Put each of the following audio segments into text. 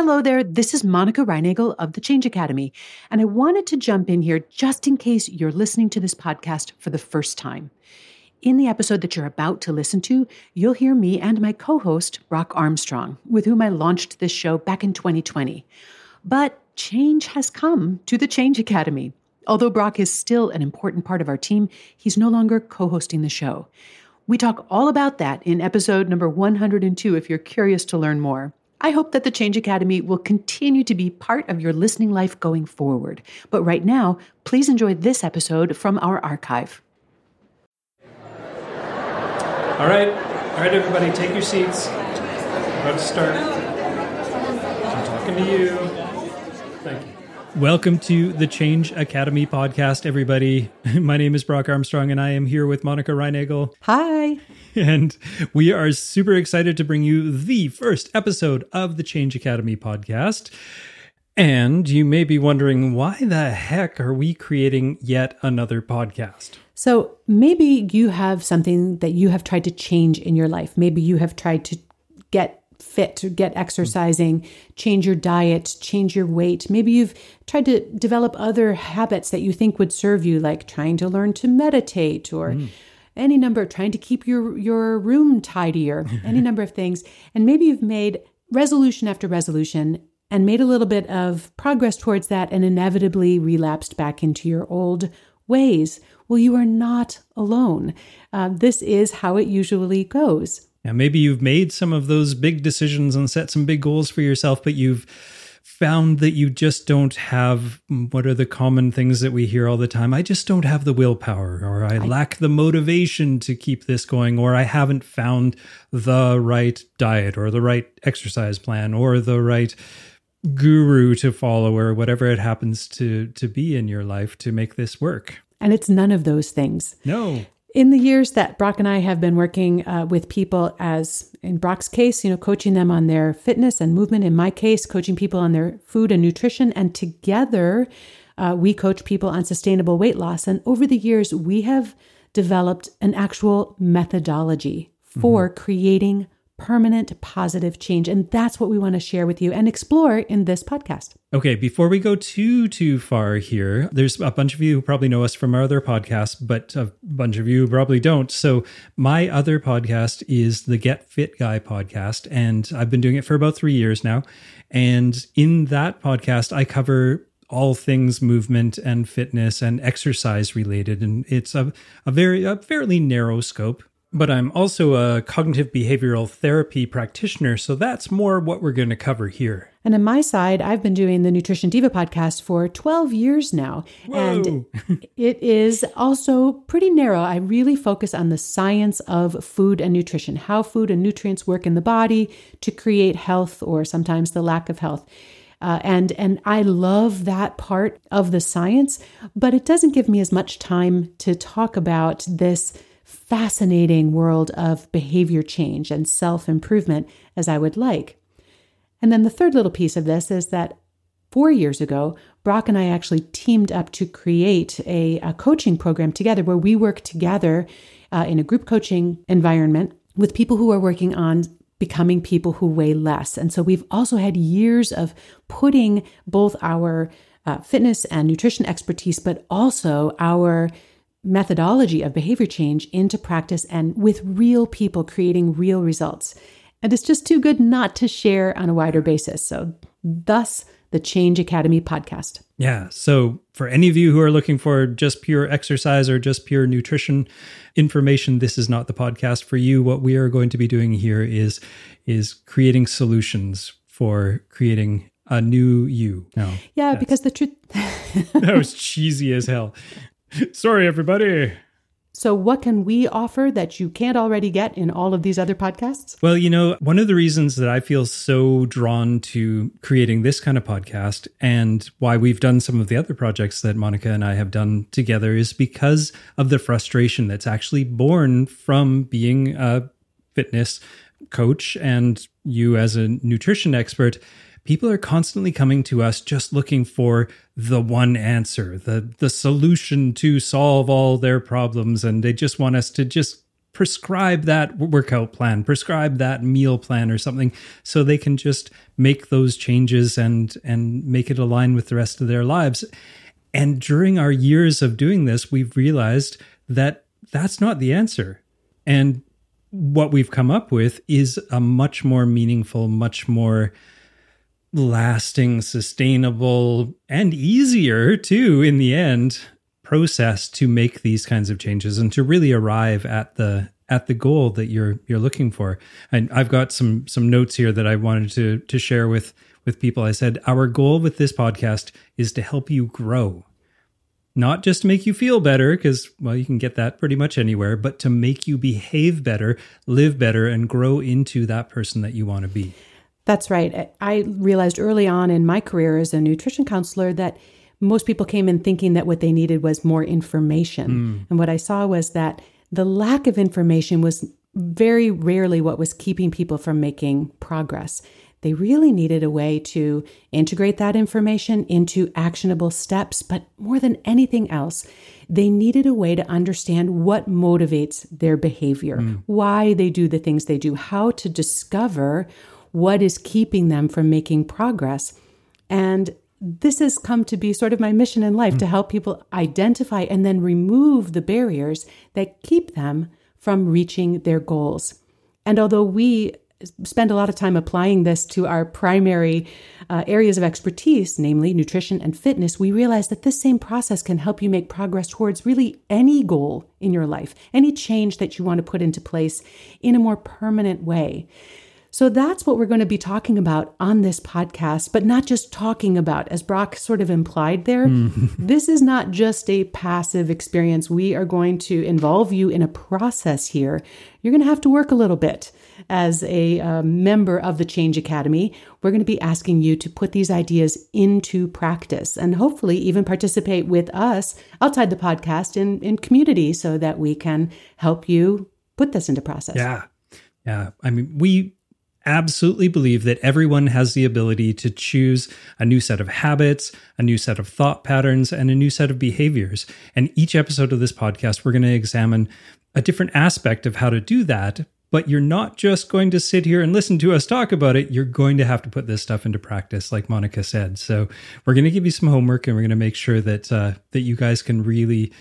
Hello there, this is Monica Reinagel of the Change Academy, and I wanted to jump in here just in case you're listening to this podcast for the first time. In the episode that you're about to listen to, you'll hear me and my co host, Brock Armstrong, with whom I launched this show back in 2020. But change has come to the Change Academy. Although Brock is still an important part of our team, he's no longer co hosting the show. We talk all about that in episode number 102 if you're curious to learn more. I hope that the Change Academy will continue to be part of your listening life going forward. But right now, please enjoy this episode from our archive. All right, all right, everybody, take your seats. We're about to start. I'm talking to you. Welcome to the Change Academy podcast, everybody. My name is Brock Armstrong, and I am here with Monica Reinagel. Hi. And we are super excited to bring you the first episode of the Change Academy podcast. And you may be wondering, why the heck are we creating yet another podcast? So maybe you have something that you have tried to change in your life. Maybe you have tried to get fit, get exercising, change your diet, change your weight. Maybe you've tried to develop other habits that you think would serve you, like trying to learn to meditate or mm. any number, trying to keep your, your room tidier, any number of things. And maybe you've made resolution after resolution and made a little bit of progress towards that and inevitably relapsed back into your old ways. Well, you are not alone. Uh, this is how it usually goes. Yeah, maybe you've made some of those big decisions and set some big goals for yourself, but you've found that you just don't have mm, what are the common things that we hear all the time? I just don't have the willpower, or I, I lack the motivation to keep this going, or I haven't found the right diet, or the right exercise plan, or the right guru to follow, or whatever it happens to to be in your life to make this work. And it's none of those things. No. In the years that Brock and I have been working uh, with people, as in Brock's case, you know, coaching them on their fitness and movement. In my case, coaching people on their food and nutrition. And together, uh, we coach people on sustainable weight loss. And over the years, we have developed an actual methodology for mm-hmm. creating permanent positive change. And that's what we want to share with you and explore in this podcast. Okay, before we go too, too far here, there's a bunch of you who probably know us from our other podcast, but a bunch of you probably don't. So, my other podcast is the Get Fit Guy podcast, and I've been doing it for about three years now. And in that podcast, I cover all things movement and fitness and exercise related and it's a, a very a fairly narrow scope but I'm also a cognitive behavioral therapy practitioner, so that's more what we're going to cover here. And on my side, I've been doing the Nutrition Diva podcast for 12 years now. Whoa. And it is also pretty narrow. I really focus on the science of food and nutrition, how food and nutrients work in the body to create health or sometimes the lack of health. Uh, and and I love that part of the science, but it doesn't give me as much time to talk about this fascinating world of behavior change and self improvement as I would like. And then the third little piece of this is that four years ago, Brock and I actually teamed up to create a, a coaching program together where we work together uh, in a group coaching environment with people who are working on becoming people who weigh less. And so we've also had years of putting both our uh, fitness and nutrition expertise, but also our methodology of behavior change into practice and with real people creating real results. And it's just too good not to share on a wider basis. So, thus, the Change Academy podcast. Yeah. So, for any of you who are looking for just pure exercise or just pure nutrition information, this is not the podcast for you. What we are going to be doing here is is creating solutions for creating a new you. No. Yeah, because the truth that was cheesy as hell. Sorry, everybody. So, what can we offer that you can't already get in all of these other podcasts? Well, you know, one of the reasons that I feel so drawn to creating this kind of podcast and why we've done some of the other projects that Monica and I have done together is because of the frustration that's actually born from being a fitness coach and you as a nutrition expert people are constantly coming to us just looking for the one answer, the the solution to solve all their problems and they just want us to just prescribe that workout plan, prescribe that meal plan or something so they can just make those changes and and make it align with the rest of their lives. And during our years of doing this, we've realized that that's not the answer. And what we've come up with is a much more meaningful, much more lasting, sustainable, and easier too in the end process to make these kinds of changes and to really arrive at the at the goal that you're you're looking for. And I've got some some notes here that I wanted to to share with with people. I said our goal with this podcast is to help you grow. Not just to make you feel better because well you can get that pretty much anywhere, but to make you behave better, live better and grow into that person that you want to be. That's right. I realized early on in my career as a nutrition counselor that most people came in thinking that what they needed was more information. Mm. And what I saw was that the lack of information was very rarely what was keeping people from making progress. They really needed a way to integrate that information into actionable steps, but more than anything else, they needed a way to understand what motivates their behavior, mm. why they do the things they do, how to discover what is keeping them from making progress. And this has come to be sort of my mission in life mm. to help people identify and then remove the barriers that keep them from reaching their goals. And although we spend a lot of time applying this to our primary uh, areas of expertise, namely nutrition and fitness, we realize that this same process can help you make progress towards really any goal in your life, any change that you want to put into place in a more permanent way. So that's what we're going to be talking about on this podcast, but not just talking about, as Brock sort of implied there. Mm. this is not just a passive experience. We are going to involve you in a process here. You're going to have to work a little bit as a uh, member of the Change Academy. We're going to be asking you to put these ideas into practice and hopefully even participate with us outside the podcast in, in community so that we can help you put this into process. Yeah. Yeah. I mean, we absolutely believe that everyone has the ability to choose a new set of habits, a new set of thought patterns, and a new set of behaviors. And each episode of this podcast, we're going to examine a different aspect of how to do that. But you're not just going to sit here and listen to us talk about it. You're going to have to put this stuff into practice, like Monica said. So we're going to give you some homework, and we're going to make sure that uh, that you guys can really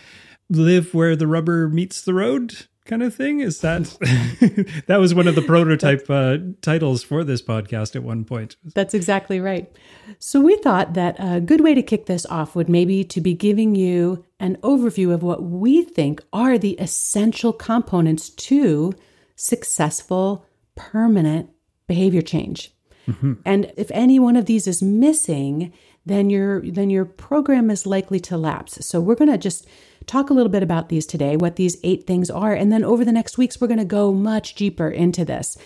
live where the rubber meets the road kind of thing? Is that that was one of the prototype uh, titles for this podcast at one point. That's exactly right. So we thought that a good way to kick this off would maybe to be giving you an overview of what we think are the essential components to successful permanent behavior change. Mm-hmm. and if any one of these is missing then your then your program is likely to lapse. So we're going to just talk a little bit about these today, what these eight things are. And then over the next weeks, we're going to go much deeper into this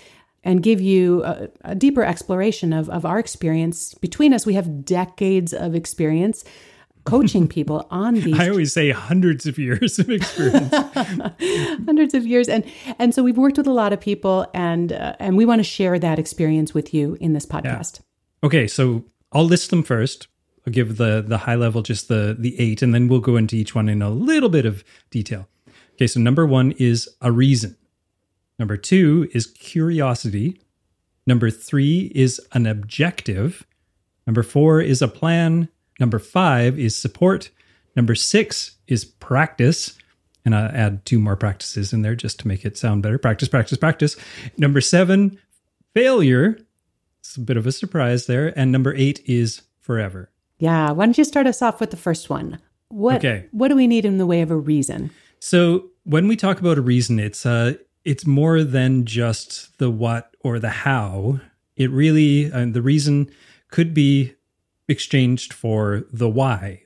and give you a, a, deeper exploration of, of our experience. Between us, we have decades of experience coaching people on these. I always say hundreds of years of experience. hundreds of years, and and so we've worked with a lot of people, and uh, and we want to share that experience with you in this podcast. Yeah. Okay, so I'll list them first. I'll give the the high level just the the eight, and then we'll go into each one in a little bit of detail. Okay, so number one is a reason. Number two is curiosity. Number three is an objective. Number four is a plan. Number five is support. Number six is practice. And I add two more practices in there just to make it sound better. Practice, practice, practice. Number seven, failure. It's a bit of a surprise there. And number eight is forever. Yeah. Why don't you start us off with the first one? What okay. what do we need in the way of a reason? So when we talk about a reason, it's uh it's more than just the what or the how. It really uh, the reason could be exchanged for the why.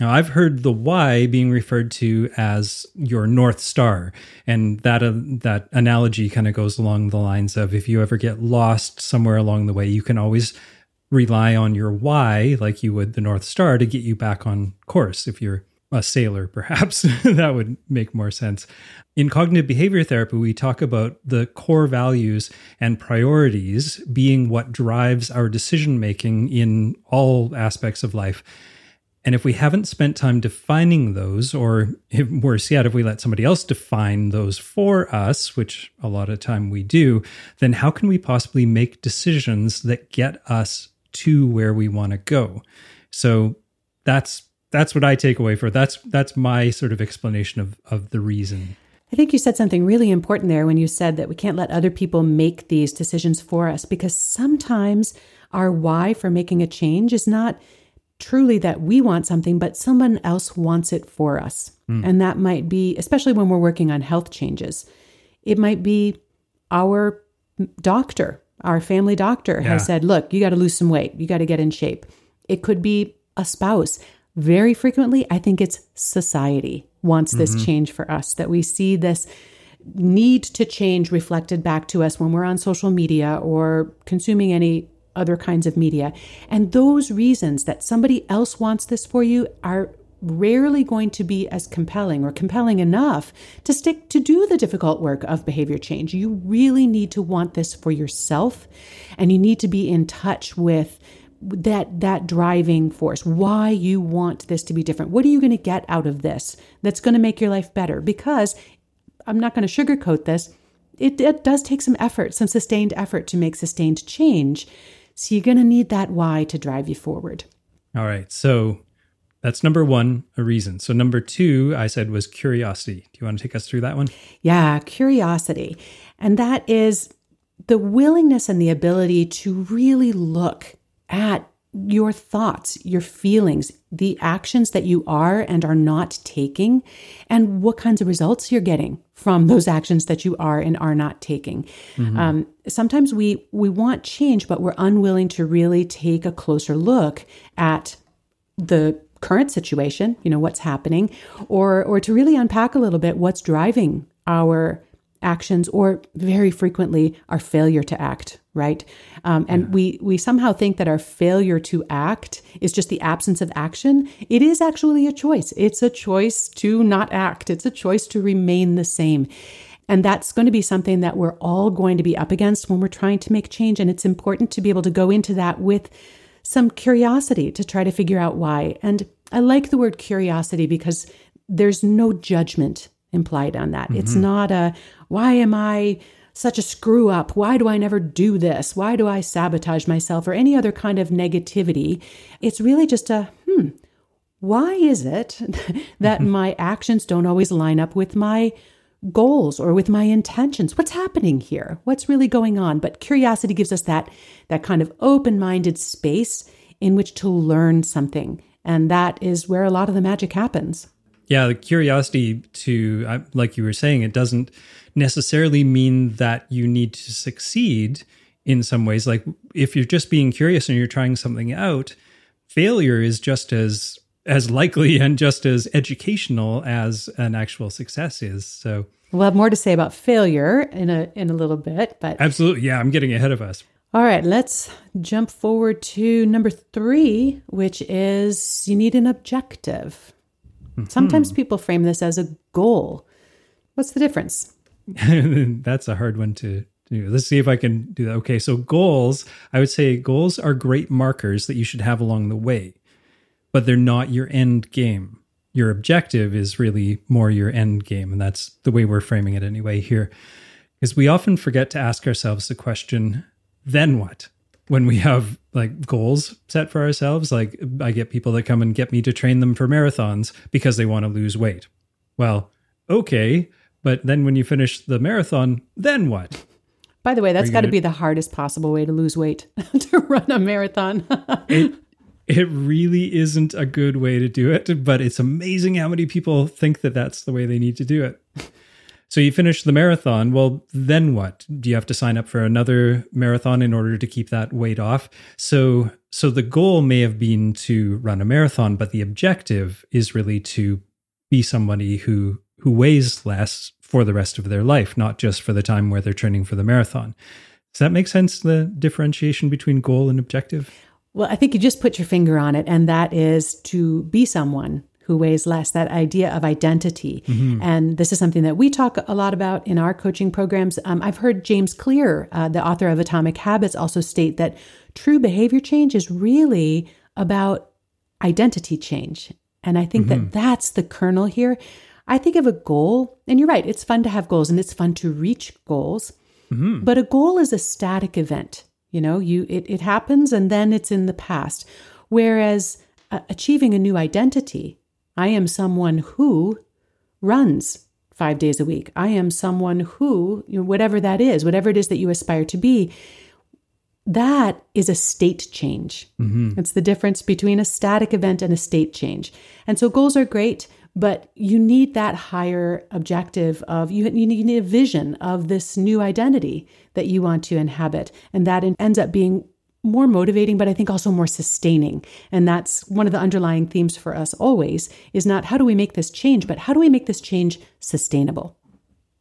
Now, I've heard the why being referred to as your north star, and that uh, that analogy kind of goes along the lines of if you ever get lost somewhere along the way, you can always rely on your why, like you would the North Star, to get you back on course. If you're a sailor, perhaps that would make more sense. In cognitive behavior therapy, we talk about the core values and priorities being what drives our decision making in all aspects of life. And if we haven't spent time defining those, or worse yet, if we let somebody else define those for us, which a lot of time we do, then how can we possibly make decisions that get us to where we want to go? So that's that's what I take away for. That's that's my sort of explanation of of the reason. I think you said something really important there when you said that we can't let other people make these decisions for us because sometimes our why for making a change is not truly that we want something, but someone else wants it for us. Mm. And that might be, especially when we're working on health changes, it might be our doctor, our family doctor yeah. has said, look, you got to lose some weight, you got to get in shape. It could be a spouse. Very frequently, I think it's society wants this mm-hmm. change for us, that we see this need to change reflected back to us when we're on social media or consuming any other kinds of media. And those reasons that somebody else wants this for you are rarely going to be as compelling or compelling enough to stick to do the difficult work of behavior change. You really need to want this for yourself and you need to be in touch with that that driving force why you want this to be different. What are you going to get out of this that's going to make your life better? Because i'm not going to sugarcoat this it, it does take some effort some sustained effort to make sustained change. So you're going to need that why to drive you forward. All right so that's number one a reason so number two i said was curiosity do you want to take us through that one yeah curiosity and that is the willingness and the ability to really look at your thoughts, your feelings, the actions that you are and are not taking, and what kinds of results you're getting from those actions that you are and are not taking. Mm-hmm. Um, sometimes we we want change, but we're unwilling to really take a closer look at the current situation. You know what's happening, or or to really unpack a little bit what's driving our actions or very frequently our failure to act right? Um, and yeah. we we somehow think that our failure to act is just the absence of action. It is actually a choice. It's a choice to not act. It's a choice to remain the same. And that's going to be something that we're all going to be up against when we're trying to make change. And it's important to be able to go into that with some curiosity to try to figure out why and i like the word curiosity because there's no judgment implied on that. Mm-hmm. It's not a, why am I such a screw up? Why do I never do this? Why do I sabotage myself or any other kind of negativity? It's really just a, hmm, why is it that mm-hmm. my actions don't always line up with my goals or with my intentions. What's happening here? What's really going on? But curiosity gives us that that kind of open-minded space in which to learn something. And that is where a lot of the magic happens. Yeah, the curiosity to, uh, like you were saying, it doesn't necessarily mean that you need to succeed in some ways. Like if you're just being curious and you're trying something out, failure is just as as likely and just as educational as an actual success is. So we'll have more to say about failure in a in a little bit, but absolutely, yeah, I'm getting ahead of us. All right, let's jump forward to number three, which is you need an objective. Mm-hmm. Sometimes people frame this as a goal. What's the difference? That's a hard one to do. Let's see if I can do that. Okay, so goals, I would say goals are great markers that you should have along the way, but they're not your end game. Your objective is really more your end game. And that's the way we're framing it anyway here. Because we often forget to ask ourselves the question, then what? when we have like goals set for ourselves like i get people that come and get me to train them for marathons because they want to lose weight well okay but then when you finish the marathon then what by the way that's got to gonna... be the hardest possible way to lose weight to run a marathon it, it really isn't a good way to do it but it's amazing how many people think that that's the way they need to do it so you finish the marathon. Well, then what? Do you have to sign up for another marathon in order to keep that weight off? So so the goal may have been to run a marathon, but the objective is really to be somebody who who weighs less for the rest of their life, not just for the time where they're training for the marathon. Does that make sense? The differentiation between goal and objective? Well, I think you just put your finger on it, and that is to be someone who weighs less, that idea of identity. Mm-hmm. And this is something that we talk a lot about in our coaching programs. Um, I've heard James Clear, uh, the author of Atomic Habits, also state that true behavior change is really about identity change. And I think that that's the kernel here. I think of a goal, and you're right, it's fun to have goals and it's fun to reach goals. But a goal is a static event. You know, you it, it happens and then it's in the past. Whereas uh, achieving a new identity, I am someone who runs five days a week. I am someone who, you know, whatever that is, whatever it is that you aspire to be, that is a state change. It's the difference between a static event and a state change. And so goals are great, but you need that higher objective of you, you need a vision of this new identity that you want to inhabit. And that ends up being more motivating, but I think also more sustaining. And that's one of the underlying themes for us always is not how do we make this change, but how do we make this change sustainable?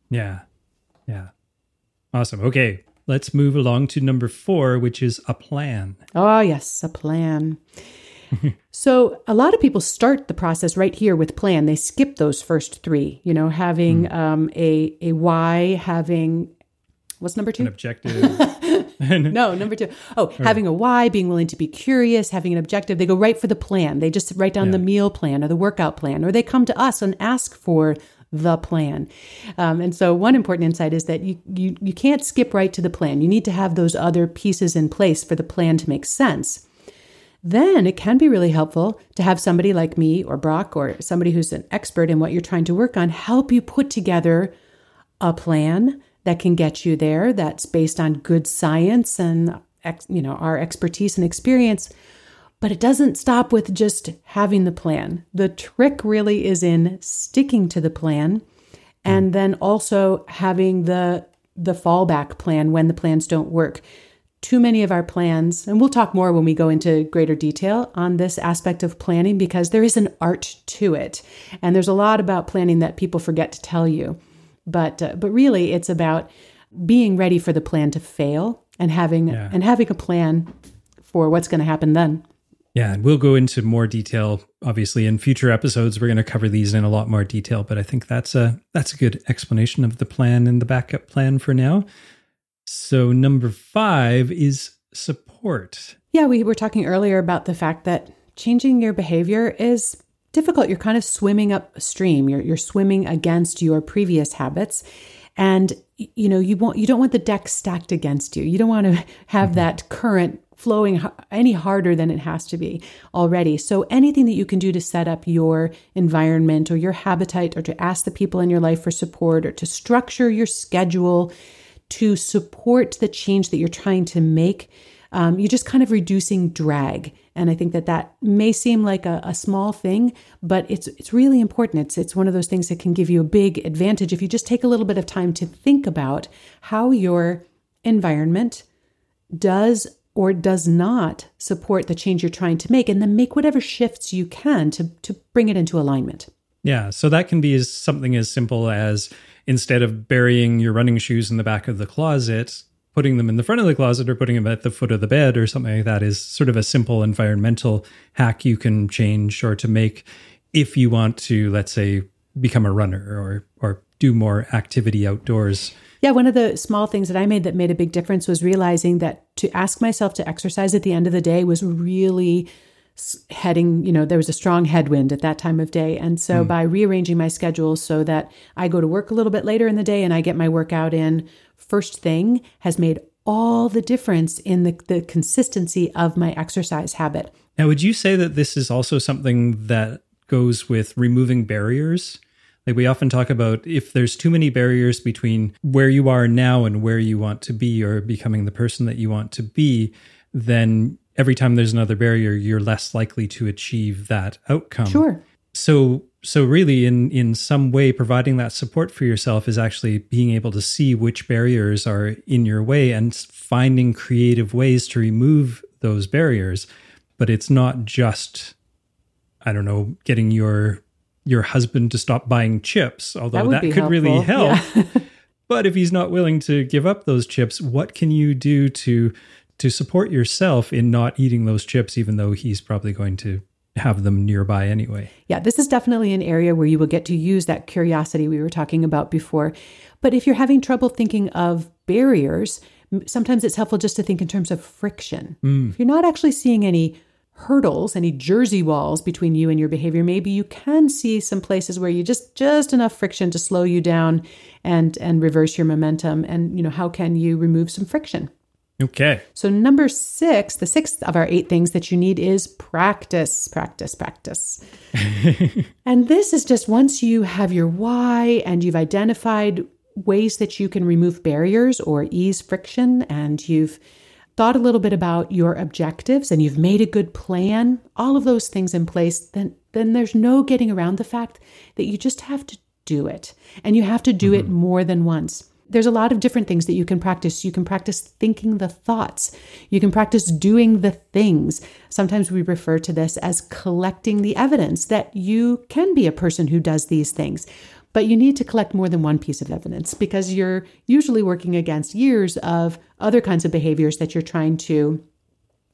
Yeah. Yeah. Awesome. Okay. Let's move along to number four, which is a plan. Oh, yes, a plan. so, a lot of people start the process right here with plan. They skip those first three, you know, having um, a, a why, having what's number two? An objective. no, number two. Oh, having a why, being willing to be curious, having an objective. They go right for the plan. They just write down the meal plan or the workout plan, or they come to us and ask for the plan. Um, and so, one important insight is that you, you you can't skip right to the plan. You need to have those other pieces in place for the plan to make sense. Then it can be really helpful to have somebody like me or Brock or somebody who's an expert in what you're trying to work on help you put together a plan that can get you there that's based on good science and you know our expertise and experience. But it doesn't stop with just having the plan. The trick really is in sticking to the plan and then also having the the fallback plan when the plans don't work too many of our plans and we'll talk more when we go into greater detail on this aspect of planning because there is an art to it and there's a lot about planning that people forget to tell you but uh, but really it's about being ready for the plan to fail and having Yeah. and having a plan for what's going to happen then. Yeah, and we'll go into more detail. Obviously, in future episodes, we're going to cover these in a lot more detail. But I think that's a that's a good explanation of the plan and the backup plan for now. So number five is support. Yeah, we were talking earlier about the fact that changing your behavior is difficult. You're kind of swimming upstream. You're you're swimming against your previous habits. And you know, you want you don't want the deck stacked against you. You don't want to have that current flowing any harder than it has to be already. So anything that you can do to set up your environment or your habitat or to ask the people in your life for support or to structure your schedule to support the change that you're trying to make, um, you're just kind of reducing drag. And I think that that may seem like a, a small thing, but it's it's really important. It's it's one of those things that can give you a big advantage if you just take a little bit of time to think about how your environment does or does not support the change you're trying to make, and then make whatever shifts you can to to bring it into alignment. Yeah, so that can be as something as simple as instead of burying your running shoes in the back of the closet, putting them in the front of the closet or putting them at the foot of the bed or something like that is sort of a simple environmental hack you can change or to make if you want to, let's say, become a runner or or do more activity outdoors. Yeah, one of the small things that I made that made a big difference was realizing that to ask myself to exercise at the end of the day was really heading, you know, there was a strong headwind at that time of day. And so hmm. by rearranging my schedule so that I go to work a little bit later in the day and I get my workout in first thing has made all the difference in the, the consistency of my exercise habit. Now, would you say that this is also something that goes with removing barriers? Like we often talk about if there's too many barriers between where you are now and where you want to be or becoming the person that you want to be, then every time there's another barrier, you're less likely to achieve that outcome. Sure. So so really in in some way providing that support for yourself is actually being able to see which barriers are in your way and finding creative ways to remove those barriers. But it's not just I don't know, getting your your husband to stop buying chips, although That that, could really help. Yeah. but if he's not willing to give up those chips, what can you do to to support yourself in not eating those chips even though he's probably going to have them nearby anyway? Yeah, this is definitely an area where you will get to use that curiosity we were talking about before. But if you're having trouble thinking of barriers, sometimes it's helpful just to think in terms of friction. Mm. If you're not actually seeing any hurdles, any jersey walls between you and your behavior, maybe you can see some places where you just just enough friction to slow you down and and reverse your momentum. And you know, how can you remove some friction? Okay. So number six, the sixth of our eight things that you need is practice, practice, practice. and this is just once you have your why and you've identified ways that you can remove barriers or ease friction and you've thought a little bit about your objectives and you've made a good plan, all of those things in place, then then there's no getting around the fact that you just have to do it. And you have to do mm-hmm. it more than once. There's a lot of different things that you can practice. You can practice thinking the thoughts. You can practice doing the things. Sometimes we refer to this as collecting the evidence that you can be a person who does these things. But you need to collect more than one piece of evidence because you're usually working against years of other kinds of behaviors that you're trying to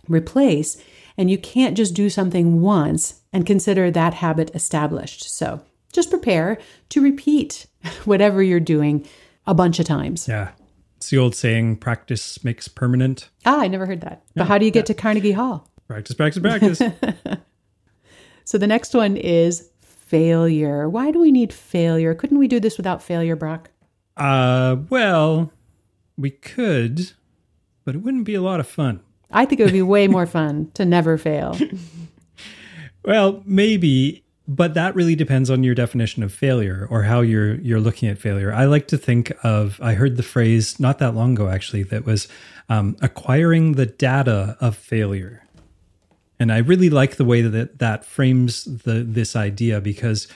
replace. And you can't just do something once and consider that habit established. So just prepare to repeat whatever you're doing a bunch of times. Yeah. It's the old saying practice makes permanent. Ah, I never heard that. But how do you get yeah. to Carnegie Hall? Practice, practice, practice. so the next one is failure. Why do we need failure? Couldn't we do this without failure, Brock? Uh, well, we could, but it wouldn't be a lot of fun. I think it would be way more fun to never fail. well, maybe, but that really depends on your definition of failure or how you're you're looking at failure. I like to think of. I heard the phrase not that long ago, actually, that was um, acquiring the data of failure. And I really like the way that that frames the this idea because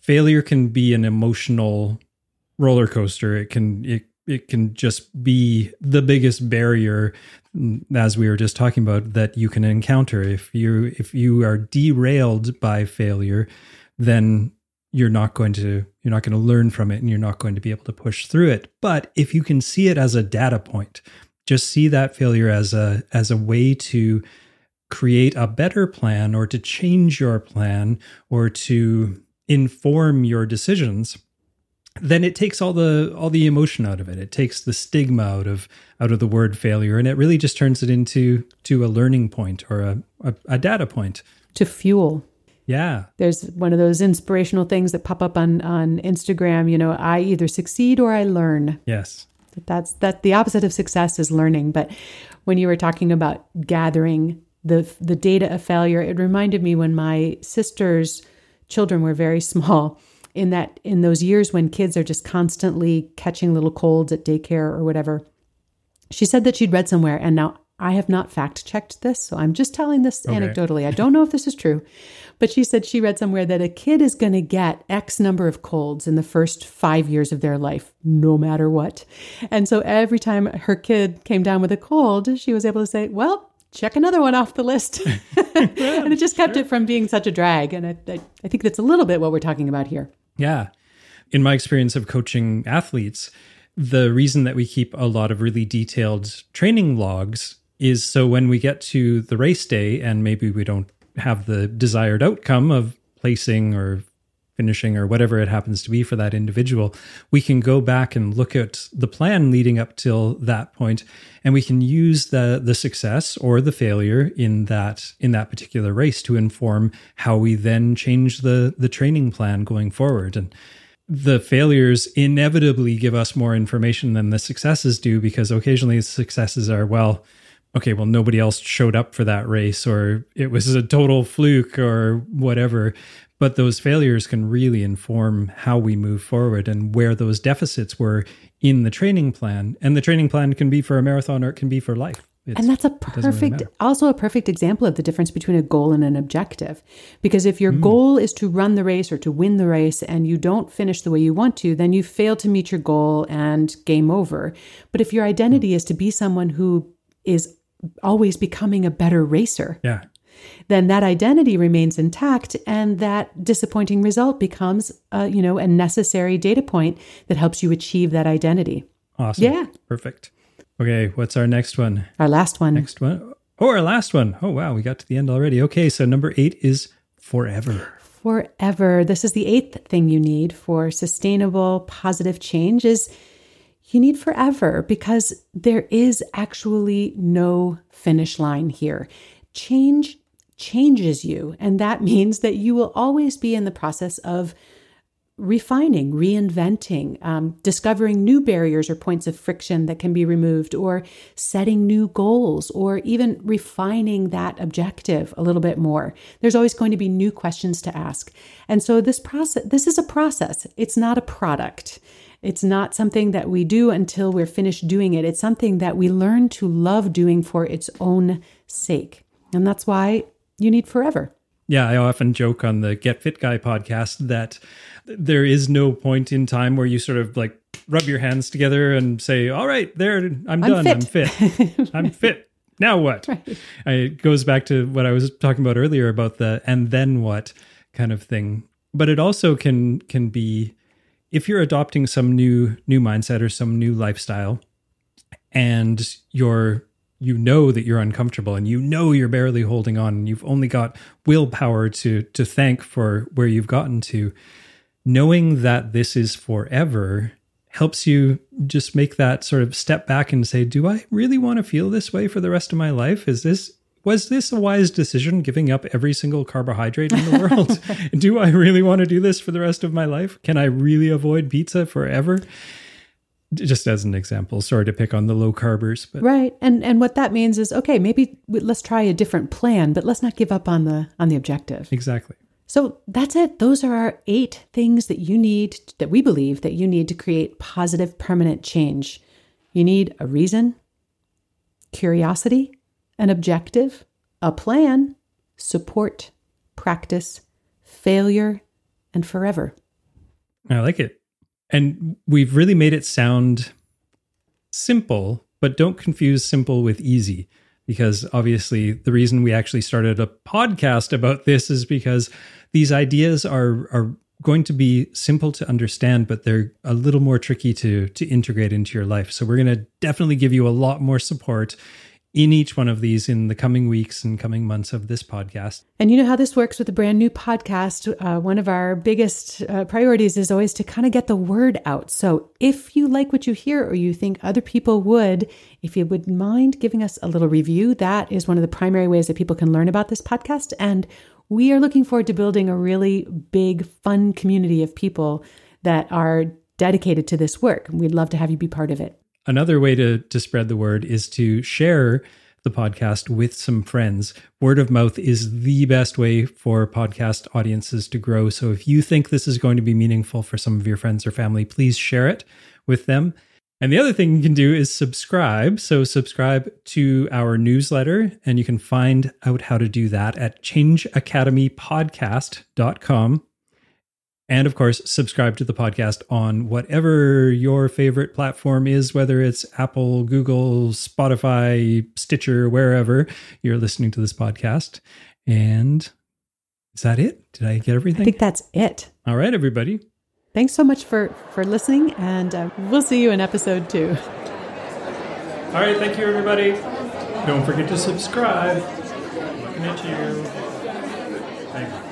failure can be an emotional roller coaster. It can it it can just be the biggest barrier mm, as we were just talking about that you can encounter. If you if you are derailed by failure then you're not going to you're not going to learn from it and you're not going to be able to push through it. But if you can see it as a data point just see that failure as a as a way to create a better plan or to change your plan or to inform your decisions then it takes all the all the emotion out of it it takes the stigma out of out of the word failure and it really just turns it into to a learning point or a, a, a data point to fuel yeah there's one of those inspirational things that pop up on on instagram you know i either succeed or i learn yes that's that the opposite of success is learning but when you were talking about gathering the the data of failure. It reminded me when my sister's children were very small. In that, in those years when kids are just constantly catching little colds at daycare or whatever, she said that she'd read somewhere, and now I have not fact checked this, so I'm just telling this okay. anecdotally. I don't know if this is true, but she said she read somewhere that a kid is going to get X number of colds in the first five years of their life, no matter what. And so every time her kid came down with a cold, she was able to say, Well, check another one off the list. and it just kept sure. it from being such a drag. And I, I, I think that's a little bit what we're talking about here. Yeah. In my experience of coaching athletes, the reason that we keep a lot of really detailed training logs is so when we get to the race day and maybe we don't have the desired outcome of placing or finishing or whatever it happens to be for that individual, we can go back and look at the plan leading up till that point and we can use the the success or the failure in that in that particular race to inform how we then change the the training plan going forward and the failures inevitably give us more information than the successes do because occasionally the successes are well okay, well, nobody else showed up for that race, or it was a total fluke, or whatever. But those failures can really inform how we move forward and where those deficits were in the training plan. And the training plan can be for a marathon or it can be for life. It's, and that's a perfect, really also a perfect example of the difference between a goal and an objective. Because if your mm. goal is to run the race or to win the race and you don't finish the way you want to, then you fail to meet your goal and game over. But if your identity mm. is to be someone who is always becoming a better racer, yeah then that identity remains intact and that disappointing result becomes uh, you know a necessary data point that helps you achieve that identity. Awesome. Yeah. Perfect. Okay what's our next one? Our last one. Next one. Oh our last one. Oh wow we got to the end already. Okay so number eight is forever. Forever. This is the eighth thing you need for sustainable positive change is you need forever because there is actually no finish line here. Change changes you. And that means that you will always be in the process of refining, reinventing, um, discovering new barriers or points of friction that can be removed, or setting new goals, or even refining that objective a little bit more. There's always going to be new questions to ask. And so this process, this is a process. It's not a product. It's not something that we do until we're finished doing it. It's something that we learn to love doing for its own sake. And that's why you need forever. Yeah, I often joke on the Get Fit Guy podcast that there is no point in time where you sort of like rub your hands together and say, "All right, there, I'm, I'm done. Fit. I'm fit. I'm fit. Now what?" Right. It goes back to what I was talking about earlier about the "and then what" kind of thing. But it also can can be if you're adopting some new new mindset or some new lifestyle, and you're you know that you're uncomfortable and you know you're barely holding on and you've only got willpower to to thank for where you've gotten to knowing that this is forever helps you just make that sort of step back and say do i really want to feel this way for the rest of my life? Is this was this a wise decision giving up every single carbohydrate in the world? Do i really want to do this for the rest of my life? Can i really avoid pizza forever just as an example sorry to pick on the low carbers but right. And and what that means is okay maybe let's try a different plan but let's not give up on the on the objective. Exactly. So that's it. Those are our eight things that you need that we believe that you need to create positive permanent change. You need a reason curiosity an objective a plan support practice failure and forever. I like it and we've really made it sound simple, but don't confuse simple with easy. Because obviously, the reason we actually started a podcast about this is because these ideas are, are going to be simple to understand, but they're a little more tricky to, to integrate into your life. So, we're going to definitely give you a lot more support in each one of these in the coming weeks and coming months of this podcast. And you know how this works with a brand new podcast. Uh, one of our biggest uh, priorities is always to kind of get the word out. So if you like what you hear or you think other people would, if you would mind giving us a little review, that is one of the primary ways that people can learn about this podcast. And we are looking forward to building a really big, fun community of people that are dedicated to this work. We'd love to have you be part of it. Another way to, to spread the word is to share the podcast with some friends. Word of mouth is the best way for podcast audiences to grow. So if you think this is going to be meaningful for some of your friends or family, please share it with them. And the other thing you can do is subscribe. So subscribe to our newsletter, and you can find out how to do that at changeacademypodcast.com. And of course, subscribe to the podcast on whatever your favorite platform is, whether it's Apple, Google, Spotify, Stitcher, wherever you're listening to this podcast. And is that it? Did I get everything? I think that's it. All right, everybody. Thanks so much for for listening, and uh, we'll see you in episode two. All right, thank you, everybody. Don't forget to subscribe. Looking at you. Thank you.